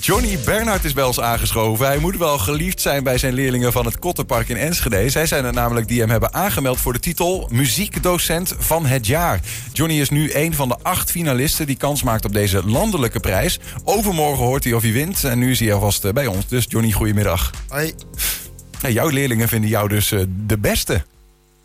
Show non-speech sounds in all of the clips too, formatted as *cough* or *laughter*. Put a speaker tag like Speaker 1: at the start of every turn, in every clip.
Speaker 1: Johnny Bernhard is bij ons aangeschoven. Hij moet wel geliefd zijn bij zijn leerlingen van het Kottenpark in Enschede. Zij zijn er namelijk die hem hebben aangemeld voor de titel Muziekdocent van het jaar. Johnny is nu een van de acht finalisten die kans maakt op deze landelijke prijs. Overmorgen hoort hij of hij wint en nu is hij alvast eh, bij ons. Dus Johnny, goedemiddag.
Speaker 2: Hoi.
Speaker 1: Jouw leerlingen vinden jou dus eh, de beste.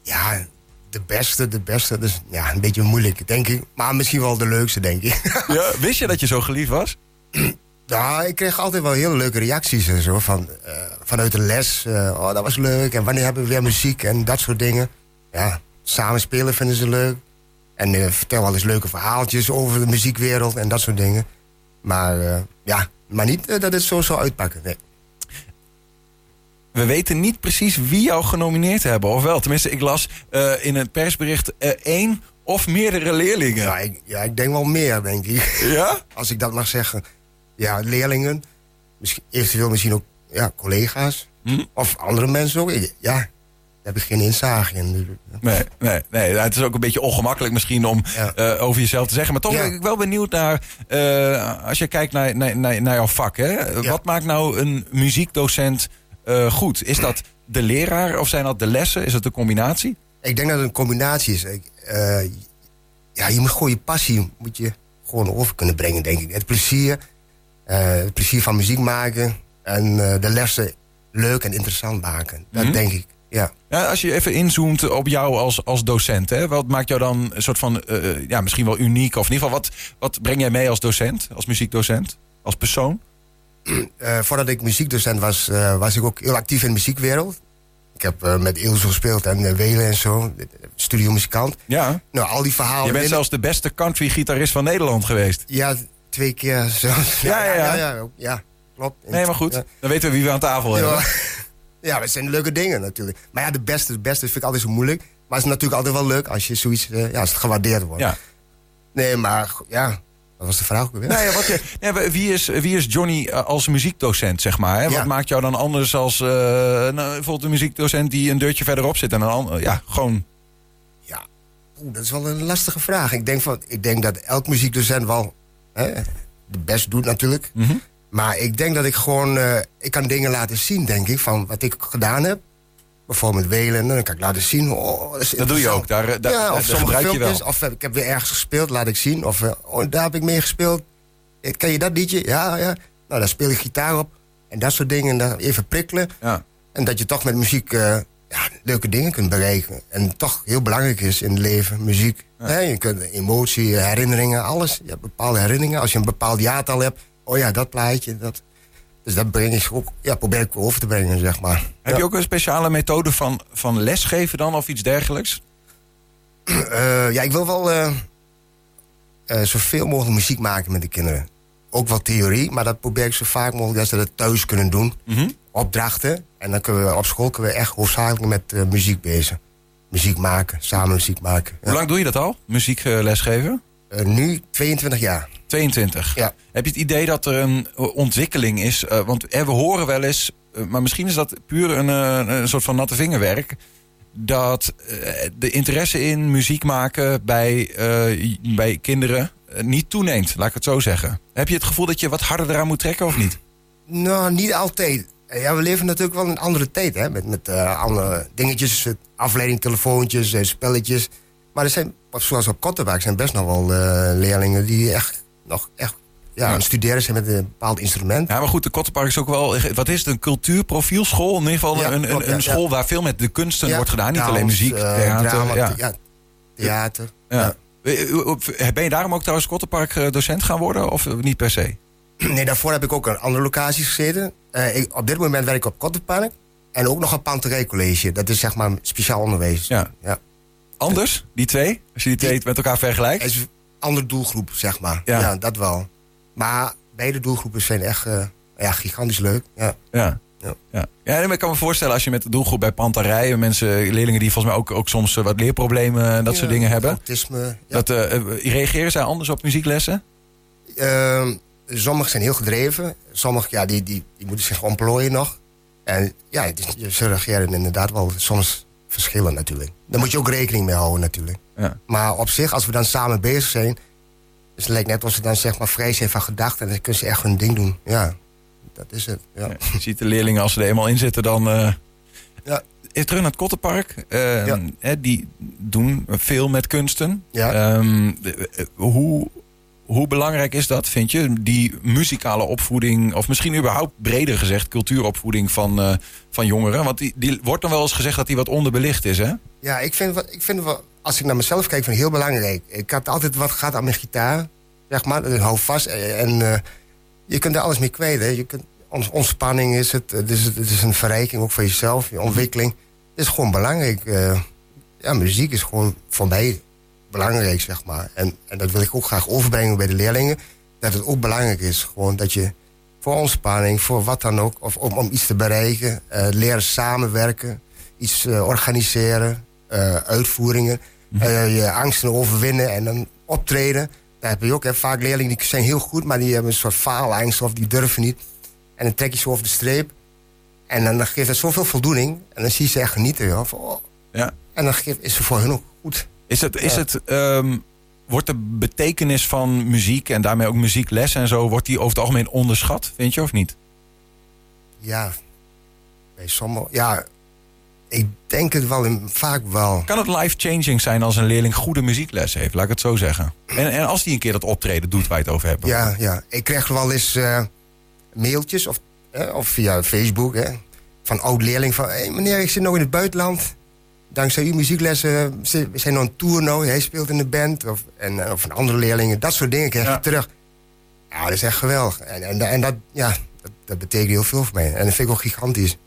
Speaker 2: Ja, de beste, de beste. Dus ja, een beetje moeilijk, denk ik. Maar misschien wel de leukste, denk ik.
Speaker 1: Ja, wist je dat je zo geliefd was? *clears throat*
Speaker 2: ja, ik kreeg altijd wel hele leuke reacties en zo. Van, eh, vanuit de les. eh, oh, dat was leuk. En wanneer hebben we weer muziek en dat soort dingen. Ja, samen spelen vinden ze leuk. En eh, vertel wel eens leuke verhaaltjes over de muziekwereld en dat soort dingen. Maar ja, maar niet dat het zo zou uitpakken. Nee.
Speaker 1: We weten niet precies wie jou genomineerd hebben, of wel? Tenminste, ik las in een persbericht één of meerdere leerlingen.
Speaker 2: Ja ik, ja, ik denk wel meer, denk ik.
Speaker 1: Ja? *laughs*
Speaker 2: Als ik dat mag zeggen. Ja, leerlingen. Misschien, eventueel misschien ook ja, collega's.
Speaker 1: Hm?
Speaker 2: Of andere mensen ook. Ja, daar heb ik geen inzage in.
Speaker 1: Nee, nee, nee. Het is ook een beetje ongemakkelijk misschien om
Speaker 2: Ja.
Speaker 1: eh, over jezelf te zeggen. Maar toch
Speaker 2: Ja.
Speaker 1: ben ik wel benieuwd naar, eh, als je kijkt naar, naar, naar, naar jouw vak. Hè? Wat maakt nou een muziekdocent eh, goed? Is dat de leraar of zijn dat de lessen? Is het een combinatie?
Speaker 2: Ik denk dat het een combinatie is. Ik, ja, je moet gewoon je passie moet je gewoon over kunnen brengen, denk ik. Het plezier. Eh, het plezier van muziek maken. En eh, de lessen leuk en interessant maken. Dat
Speaker 1: Mhm.
Speaker 2: denk ik, ja.
Speaker 1: Ja, als je even inzoomt op jou als, als docent. Hè? Wat maakt jou dan een soort van, eh, ja, misschien wel uniek? Of in ieder geval, wat, wat breng jij mee als docent? Als muziekdocent? Als persoon?
Speaker 2: Voordat ik muziekdocent was, was ik ook heel actief in de muziekwereld. Ik heb met Ilse gespeeld en Welen en zo. Studiomuzikant.
Speaker 1: Ja.
Speaker 2: Nou, al die verhalen...
Speaker 1: Je bent zelfs de beste country-gitarist van Nederland geweest.
Speaker 2: Ja, twee keer zelfs.
Speaker 1: Ja, ja, ja.
Speaker 2: ja, ja, klopt.
Speaker 1: Nee, maar goed. Dan weten we wie we aan tafel hebben.
Speaker 2: Ja, *laughs* dat zijn leuke dingen natuurlijk. Maar ja, de beste, de beste vind ik altijd zo moeilijk. Maar het is natuurlijk altijd wel leuk als je zoiets, eh, ja, als het gewaardeerd wordt.
Speaker 1: Ja.
Speaker 2: Nee, maar ja, wat was de vraag ook weer?
Speaker 1: Ja, wat *laughs* nee, wie, is, wie is Johnny eh, als muziekdocent, zeg maar? Hè? Wat
Speaker 2: Ja.
Speaker 1: maakt jou dan anders als eh, nou, bijvoorbeeld een muziekdocent die een deurtje verderop zit en een ander? Ja, gewoon.
Speaker 2: Ja, oeh, dat is wel een lastige vraag. Ik denk, van, ik denk dat elk muziekdocent wel hè, de best doet natuurlijk.
Speaker 1: Mhm.
Speaker 2: Maar ik denk dat ik gewoon, eh, ik kan dingen laten zien, denk ik, van wat ik gedaan heb. Bijvoorbeeld Welen, dan kan ik laten zien. Oh, dat,
Speaker 1: doe je ook. Daar, daar,
Speaker 2: ja,
Speaker 1: daar
Speaker 2: of sommige filmpjes.
Speaker 1: wel.
Speaker 2: Of eh, ik heb weer ergens gespeeld, laat ik zien. Of eh, oh, daar heb ik mee gespeeld. Ken je dat liedje? Ja, ja. Nou, daar speel ik gitaar op. En dat soort dingen. Dan even prikkelen.
Speaker 1: Ja.
Speaker 2: En dat je toch met muziek ja, leuke dingen kunt bereiken. En toch heel belangrijk is in het leven, muziek. Hè, je kunt emotie, herinneringen, alles. Je hebt bepaalde herinneringen. Als je een bepaald jaartal hebt. Oh ja, dat plaatje. Dat. Dus dat breng ik ook, ja, probeer ik over te brengen, zeg maar.
Speaker 1: Heb je ook een speciale methode van, van lesgeven dan of iets dergelijks?
Speaker 2: Eh, ja, ik wil wel eh, eh, zoveel mogelijk muziek maken met de kinderen. Ook wel theorie, maar dat probeer ik zo vaak mogelijk dat ze dat thuis kunnen doen.
Speaker 1: Mhm.
Speaker 2: Opdrachten. En dan kunnen we op school kunnen we echt hoofdzakelijk met eh, muziek bezig. Muziek maken, samen muziek maken. Ja.
Speaker 1: Hoe lang doe je dat al? Muziek eh, lesgeven?
Speaker 2: Eh, nu 22 jaar.
Speaker 1: 22.
Speaker 2: Ja.
Speaker 1: Heb je het idee dat er een ontwikkeling is? Want we horen wel eens, maar misschien is dat puur een, een soort van natte vingerwerk. Dat eh, de interesse in muziek maken bij, eh, bij kinderen eh, niet toeneemt, laat ik het zo zeggen. Heb je het gevoel dat je wat harder eraan moet trekken of niet?
Speaker 2: Nou, niet altijd. Ja, we leven natuurlijk wel in een andere tijd, hè. Met, met andere dingetjes, afleiding, telefoontjes, eh, spelletjes. Maar er zijn, zoals op Kottenwijk, zijn best nog wel leerlingen die echt nog echt ja, aan het studeren zijn met een bepaald instrument.
Speaker 1: Ja, maar goed, de Kottenpark is ook wel, wat is het, een cultuurprofielschool? In ieder geval
Speaker 2: Ja,
Speaker 1: een,
Speaker 2: klopt,
Speaker 1: school waar veel met de kunsten wordt gedaan. Niet alleen muziek,
Speaker 2: eh,
Speaker 1: theater.
Speaker 2: drama,
Speaker 1: ja.
Speaker 2: the- ja, theater.
Speaker 1: Ja. Eh, Ben je daarom ook trouwens Kottenpark eh, docent gaan worden of eh, niet per se? *clears throat*
Speaker 2: Nee, daarvoor heb ik ook aan andere locaties gezeten. Eh, ik, op dit moment werk ik op Kottenpark. En ook nog een Panterijcollege. Dat is zeg maar speciaal onderwijs.
Speaker 1: Ja.
Speaker 2: ja.
Speaker 1: Anders, die twee? Als je die twee met elkaar vergelijkt?
Speaker 2: Is een andere doelgroep, zeg maar.
Speaker 1: Ja.
Speaker 2: Ja, dat wel. Maar beide doelgroepen zijn echt eh, ja, gigantisch leuk. Ja.
Speaker 1: Ja.
Speaker 2: Ja.
Speaker 1: Ja. ja, nee, maar ik kan me voorstellen als je met de doelgroep bij Panterij... mensen, leerlingen die volgens mij ook, ook soms eh, wat leerproblemen en dat
Speaker 2: Ja,
Speaker 1: soort dingen hebben...
Speaker 2: Autisme. Ja.
Speaker 1: Dat, eh, reageren zij anders op muzieklessen?
Speaker 2: Ehm, sommigen zijn heel gedreven. Sommigen ja, die, die, die moeten zich ontplooien nog. En ja, ze reageren inderdaad wel soms verschillen natuurlijk. Daar moet je ook rekening mee houden natuurlijk.
Speaker 1: Ja.
Speaker 2: Maar op zich, als we dan samen bezig zijn... Dus het lijkt net als ze dan zeg maar vrij zijn van gedachten... en dan kunnen ze echt hun ding doen. Ja, dat is het. Ja.
Speaker 1: Ja, je ziet de leerlingen als ze er eenmaal in zitten, dan... eh
Speaker 2: Ja.
Speaker 1: Terug naar het Kottenpark. Eh,
Speaker 2: Ja.
Speaker 1: hè, die doen veel met kunsten.
Speaker 2: Ja.
Speaker 1: Ehm, de- eh, hoe, hoe belangrijk is dat, vind je? Die muzikale opvoeding, of misschien überhaupt breder gezegd... cultuuropvoeding van, eh, van jongeren. Want die, die wordt dan wel eens gezegd dat die wat onderbelicht is, hè?
Speaker 2: Ja, ik vind, ik vind wel, als ik naar mezelf kijk, vind ik heel belangrijk. Ik had altijd wat gehad aan mijn gitaar, zeg maar. Hou vast en eh, je kunt er alles mee kwijt. Hè. Je kunt, ontspanning is het, het is, een verrijking ook voor jezelf, je ontwikkeling. Het is gewoon belangrijk. eh, ja, muziek is gewoon voor mij belangrijk, zeg maar. En, en dat wil ik ook graag overbrengen bij de leerlingen. Dat het ook belangrijk is, gewoon dat je voor ontspanning, voor wat dan ook, of om, om iets te bereiken, eh, leren samenwerken, iets eh, organiseren, eh, uitvoeringen, eh, je angsten overwinnen en dan optreden. Daar heb je ook hè, vaak leerlingen die zijn heel goed, maar die hebben een soort faalangst of die durven niet. En dan trek je ze over de streep. En dan geeft het zoveel voldoening. En dan zie je ze echt genieten. Joh, van, oh.
Speaker 1: Ja.
Speaker 2: En dan geeft, is het voor hun ook goed.
Speaker 1: Is het, is het, ehm, wordt de betekenis van muziek en daarmee ook muziekles en zo... wordt die over het algemeen onderschat, vind je, of niet?
Speaker 2: Ja, bij sommigen. Ja, ik denk het wel, in- vaak wel.
Speaker 1: Kan het life-changing zijn als een leerling goede muziekles heeft, laat ik het zo zeggen? En, en als die een keer dat optreden doet waar je het over hebt.
Speaker 2: Ja, ja. Ik krijg wel eens eh, mailtjes of, eh, of via Facebook hè, van oud-leerling van... Meneer, ik zit nog in het buitenland. Dankzij uw muzieklessen zi- we zijn nog een tour nou. Hij speelt in de band. Of, en, eh, of van andere leerlingen. Dat soort dingen krijg
Speaker 1: Ja.
Speaker 2: je terug. Ja, dat is echt geweldig. En, en, en dat, ja, dat, dat betekent heel veel voor mij. En dat vind ik ook gigantisch.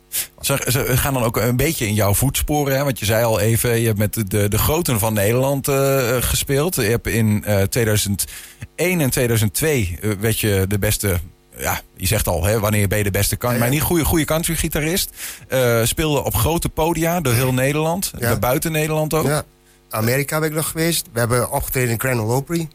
Speaker 1: Ze, ze gaan dan ook een beetje in jouw voetsporen. Hè? Want je zei al even, je hebt met de, de, groten van Nederland eh, gespeeld. Je hebt in eh 2001 en 2002 eh, werd je de beste... Ja, je zegt al, hè, wanneer ben je de beste kan,
Speaker 2: Ja, ja.
Speaker 1: maar niet goede, goede countrygitarist. Speelde op grote podia door heel Nederland,
Speaker 2: Ja.
Speaker 1: buiten Nederland ook.
Speaker 2: Ja. Amerika ben ik nog geweest. We hebben opgetreden in Grand Ole Opry.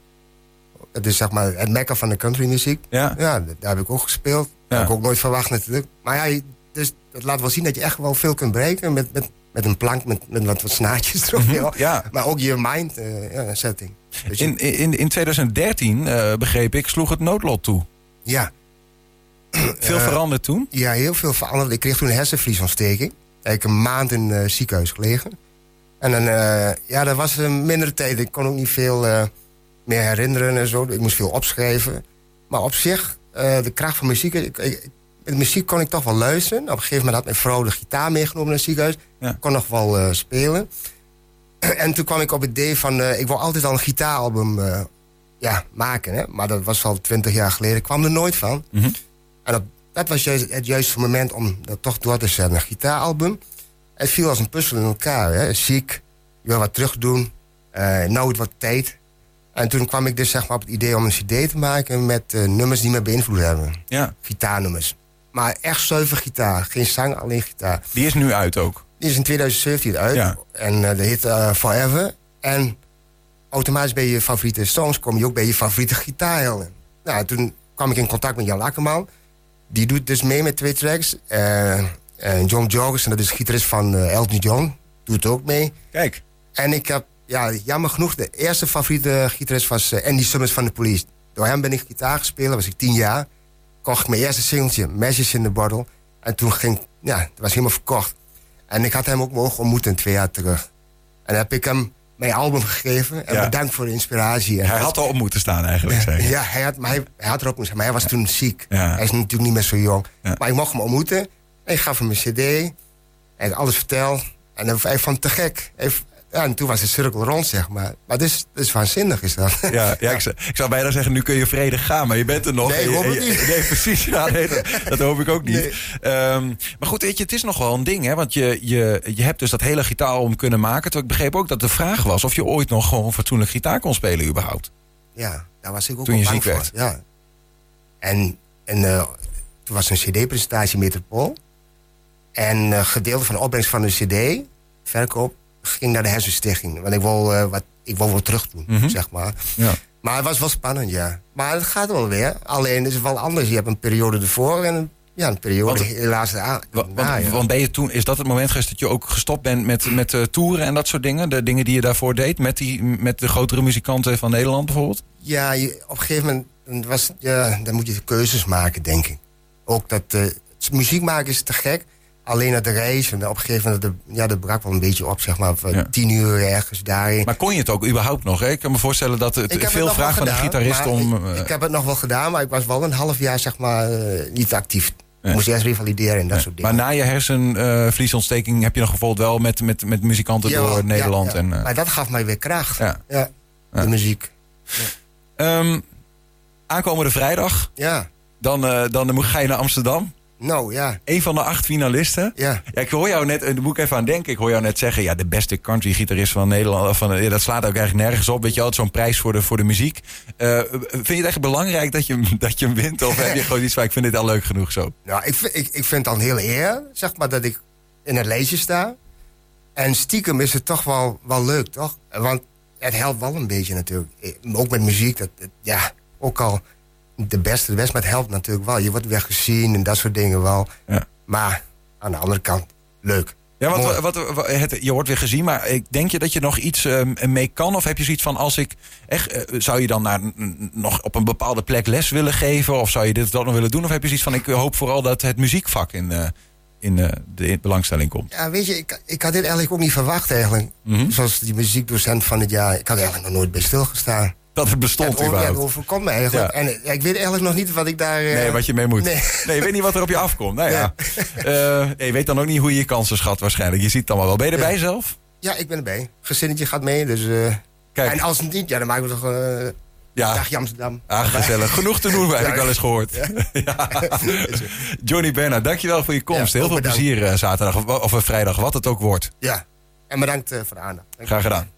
Speaker 2: Het is zeg maar het mekka van de countrymuziek.
Speaker 1: Ja.
Speaker 2: Ja, daar heb ik ook gespeeld. Dat heb ik ook nooit verwacht natuurlijk. Maar ja, dus dat laat wel zien dat je echt wel veel kunt bereiken met, met, met een plank met, met wat, wat snaartjes erop.
Speaker 1: Mhm. Ja.
Speaker 2: Maar ook je mind eh, ja, setting. Dus
Speaker 1: In, in, in 2013, eh, begreep ik, sloeg het noodlot toe.
Speaker 2: ja, *clears throat*
Speaker 1: Veel
Speaker 2: Eh,
Speaker 1: veranderd toen.
Speaker 2: ja, heel veel veranderd. Ik kreeg toen een hersenvliesontsteking. Ik heb een maand in het ziekenhuis gelegen. En dan, ja, dat was een mindere tijd. Ik kon ook niet veel meer herinneren en zo. Ik moest veel opschrijven. Maar op zich, de kracht van muziek... Ik, ik, met muziek kon ik toch wel luisteren. Op een gegeven moment had mijn vrouw de gitaar meegenomen naar het ziekenhuis.
Speaker 1: Ja.
Speaker 2: Ik kon nog wel eh, spelen. *clears throat* en toen kwam ik op het idee van... eh, ik wil altijd al een gitaaralbum eh, ja, maken. Hè? Maar dat was al twintig jaar geleden. Ik kwam er nooit van.
Speaker 1: Mhm.
Speaker 2: En op, dat was juist het juiste moment om dat toch door te zetten. Een gitaaralbum. Het viel als een puzzel in elkaar. Hè. Ziek, je wil wat terugdoen. eh nooit wat tijd. En toen kwam ik dus zeg maar, op het idee om een cd te maken... met nummers die me beïnvloed hebben.
Speaker 1: Ja,
Speaker 2: Gitaarnummers. Maar echt zuiver gitaar. Geen zang, alleen gitaar.
Speaker 1: die is nu uit ook.
Speaker 2: Die is in 2017 uit.
Speaker 1: Ja.
Speaker 2: En eh de heet eh, Forever. En automatisch bij je favoriete songs kom je ook bij je favoriete gitaarhelden. Nou, toen kwam ik in contact met Jan Akkerman. Die doet dus mee met twee tracks. Eh, en John Jorgensen, dat is de gitarist van eh, Elton John, doet ook mee.
Speaker 1: Kijk.
Speaker 2: En ik heb, ja, jammer genoeg, de eerste favoriete gitarist was eh, Andy Summers van de Police. Door hem ben ik gitaar gespeeld, was ik tien jaar. Kocht ik mijn eerste singeltje, Meshes in the Bottle. En toen ging, ja, het was helemaal verkocht. En ik had hem ook mogen ontmoeten twee jaar terug. En dan heb ik hem mijn album gegeven. En
Speaker 1: Ja.
Speaker 2: bedankt voor de inspiratie. En
Speaker 1: Hij had al op moeten staan eigenlijk, je.
Speaker 2: ja, hij had, maar hij, hij had erop moeten zijn. Maar hij was toen ziek.
Speaker 1: Ja.
Speaker 2: Hij is natuurlijk niet meer zo jong.
Speaker 1: Ja.
Speaker 2: Maar ik mocht hem ontmoeten. En ik gaf hem een cd. En alles vertel. En hij hij vond het te gek. Hij, ja, en toen was de cirkel rond, zeg maar. Maar het is, het is waanzinnig, is dat.
Speaker 1: Ja, ja ik, zou, ik zou bijna zeggen, nu kun je vredig gaan, maar je bent er nog.
Speaker 2: Nee, hoop ik niet. *laughs*
Speaker 1: Nee, precies. Ja, nee, dat, dat hoop ik ook niet.
Speaker 2: Nee.
Speaker 1: Ehm, maar goed, weet je, het is nog wel een ding, hè? Want je, je, je hebt dus dat hele gitaarom kunnen maken. Terwijl ik begreep ook dat de vraag was of je ooit nog gewoon fatsoenlijk gitaar kon spelen, überhaupt.
Speaker 2: Ja, daar was ik ook
Speaker 1: Toen je
Speaker 2: bang
Speaker 1: ziek
Speaker 2: voor.
Speaker 1: werd.
Speaker 2: Ja. En, en eh, toen was een cd-presentatie Metropool. En eh gedeelte van de opbrengst van de cd, verkoop, ging naar de hersenstichting. Want ik wil, eh, wat, ik wil wat terug doen,
Speaker 1: Mhm.
Speaker 2: zeg maar.
Speaker 1: Ja.
Speaker 2: Maar het was wel spannend, ja. Maar het gaat wel weer. Alleen is het wel anders. Je hebt een periode ervoor en een- Ja, een periode.
Speaker 1: Want-
Speaker 2: helaas.
Speaker 1: Want,
Speaker 2: ja, ja.
Speaker 1: want ben je toen, is dat het moment geweest dat je ook gestopt bent met, met eh, toeren en dat soort dingen? De dingen die je daarvoor deed met, die, met de grotere muzikanten van Nederland bijvoorbeeld?
Speaker 2: Ja, je- op een gegeven moment dan was, ja, dan moet je keuzes maken, denk ik. Ook dat eh, muziek maken is te gek. Alleen het reizen, op een gegeven moment, de, ja, dat brak wel een beetje op, zeg maar. Van
Speaker 1: Ja.
Speaker 2: Tien uur ergens daarin.
Speaker 1: Maar kon je het ook überhaupt nog? Hè? Ik kan me voorstellen dat het veel vraagt van
Speaker 2: gedaan,
Speaker 1: gitarist
Speaker 2: maar
Speaker 1: om...
Speaker 2: Ik,
Speaker 1: eh,
Speaker 2: ik heb het nog wel gedaan, maar ik was wel een half jaar, zeg maar, eh, niet actief. Ik moest eerst revalideren en dat soort
Speaker 1: maar
Speaker 2: dingen.
Speaker 1: na je hersenvliesontsteking heb je nog bijvoorbeeld wel met, met, met muzikanten door
Speaker 2: ja,
Speaker 1: Nederland.
Speaker 2: ja.
Speaker 1: En, eh,
Speaker 2: Maar dat gaf mij weer kracht.
Speaker 1: Ja.
Speaker 2: Ja,
Speaker 1: Ja.
Speaker 2: de muziek.
Speaker 1: ehm, aankomende vrijdag,
Speaker 2: Ja,
Speaker 1: dan, eh, dan moet- ga je naar Amsterdam.
Speaker 2: Nou ja,
Speaker 1: Een van de acht finalisten.
Speaker 2: ja.
Speaker 1: Ja, ik hoor jou net, eh, daar moet ik even aan denken. Ik hoor jou net zeggen, ja, de beste country-gitarist van Nederland. Van, eh, ja, dat slaat ook eigenlijk nergens op. Weet je is zo'n prijs voor de, voor de muziek. Eh, vind je het echt belangrijk dat je, hem- *laughs* dat je hem wint? Of heb je gewoon iets van, ik vind dit al leuk genoeg zo?
Speaker 2: Nou, ik, vind- ik, ik vind het dan heel eer, zeg maar, dat ik in het lijstje sta. En stiekem is het toch wel, wel leuk, toch? Want het helpt wel een beetje natuurlijk. Ook met muziek, dat, dat- ja, ook al de beste, de beste, maar het helpt natuurlijk wel. Je wordt weer gezien en dat soort dingen wel.
Speaker 1: Ja.
Speaker 2: Maar aan de andere kant, leuk.
Speaker 1: Ja, wat, wat, het, je wordt weer gezien, maar ik denk je dat je nog iets eh, mee kan? Of heb je zoiets van, als ik echt, eh, zou je dan naar, nog op een bepaalde plek les willen geven? Of zou je dit dat nog willen doen? Of heb je zoiets van, ik hoop vooral dat het muziekvak in, eh, in eh, de belangstelling komt?
Speaker 2: Ja, weet je, ik, ik had dit eigenlijk ook niet verwacht eigenlijk.
Speaker 1: Mhm.
Speaker 2: Zoals die muziekdocent van het jaar. Ik had eigenlijk nog nooit bij stilgestaan.
Speaker 1: Dat het bestond
Speaker 2: Het, overkomt eigenlijk.
Speaker 1: Ja.
Speaker 2: En eh, ik weet eigenlijk nog niet wat ik daar... eh,
Speaker 1: Nee, wat je mee moet.
Speaker 2: Nee.
Speaker 1: Nee. je weet niet wat er op je afkomt. Nou ja. Eh, je weet dan ook niet hoe je je kansen schat waarschijnlijk. Je ziet het allemaal wel. Ben je erbij zelf?
Speaker 2: Ja, ik ben erbij. Gezinnetje gaat mee, dus... eh,
Speaker 1: Kijk.
Speaker 2: En als het niet, ja, dan maken we toch eh
Speaker 1: Ja.
Speaker 2: dagje Amsterdam.
Speaker 1: Ah, gezellig. Genoeg te doen, heb ik wel eens gehoord. Ja. *laughs* Johnny Bernard, dankjewel voor je komst.
Speaker 2: Ja,
Speaker 1: Heel veel
Speaker 2: bedankt.
Speaker 1: plezier eh, zaterdag of, of eh, vrijdag, wat het ook wordt.
Speaker 2: Ja, en bedankt eh, voor de aandacht.
Speaker 1: Graag gedaan.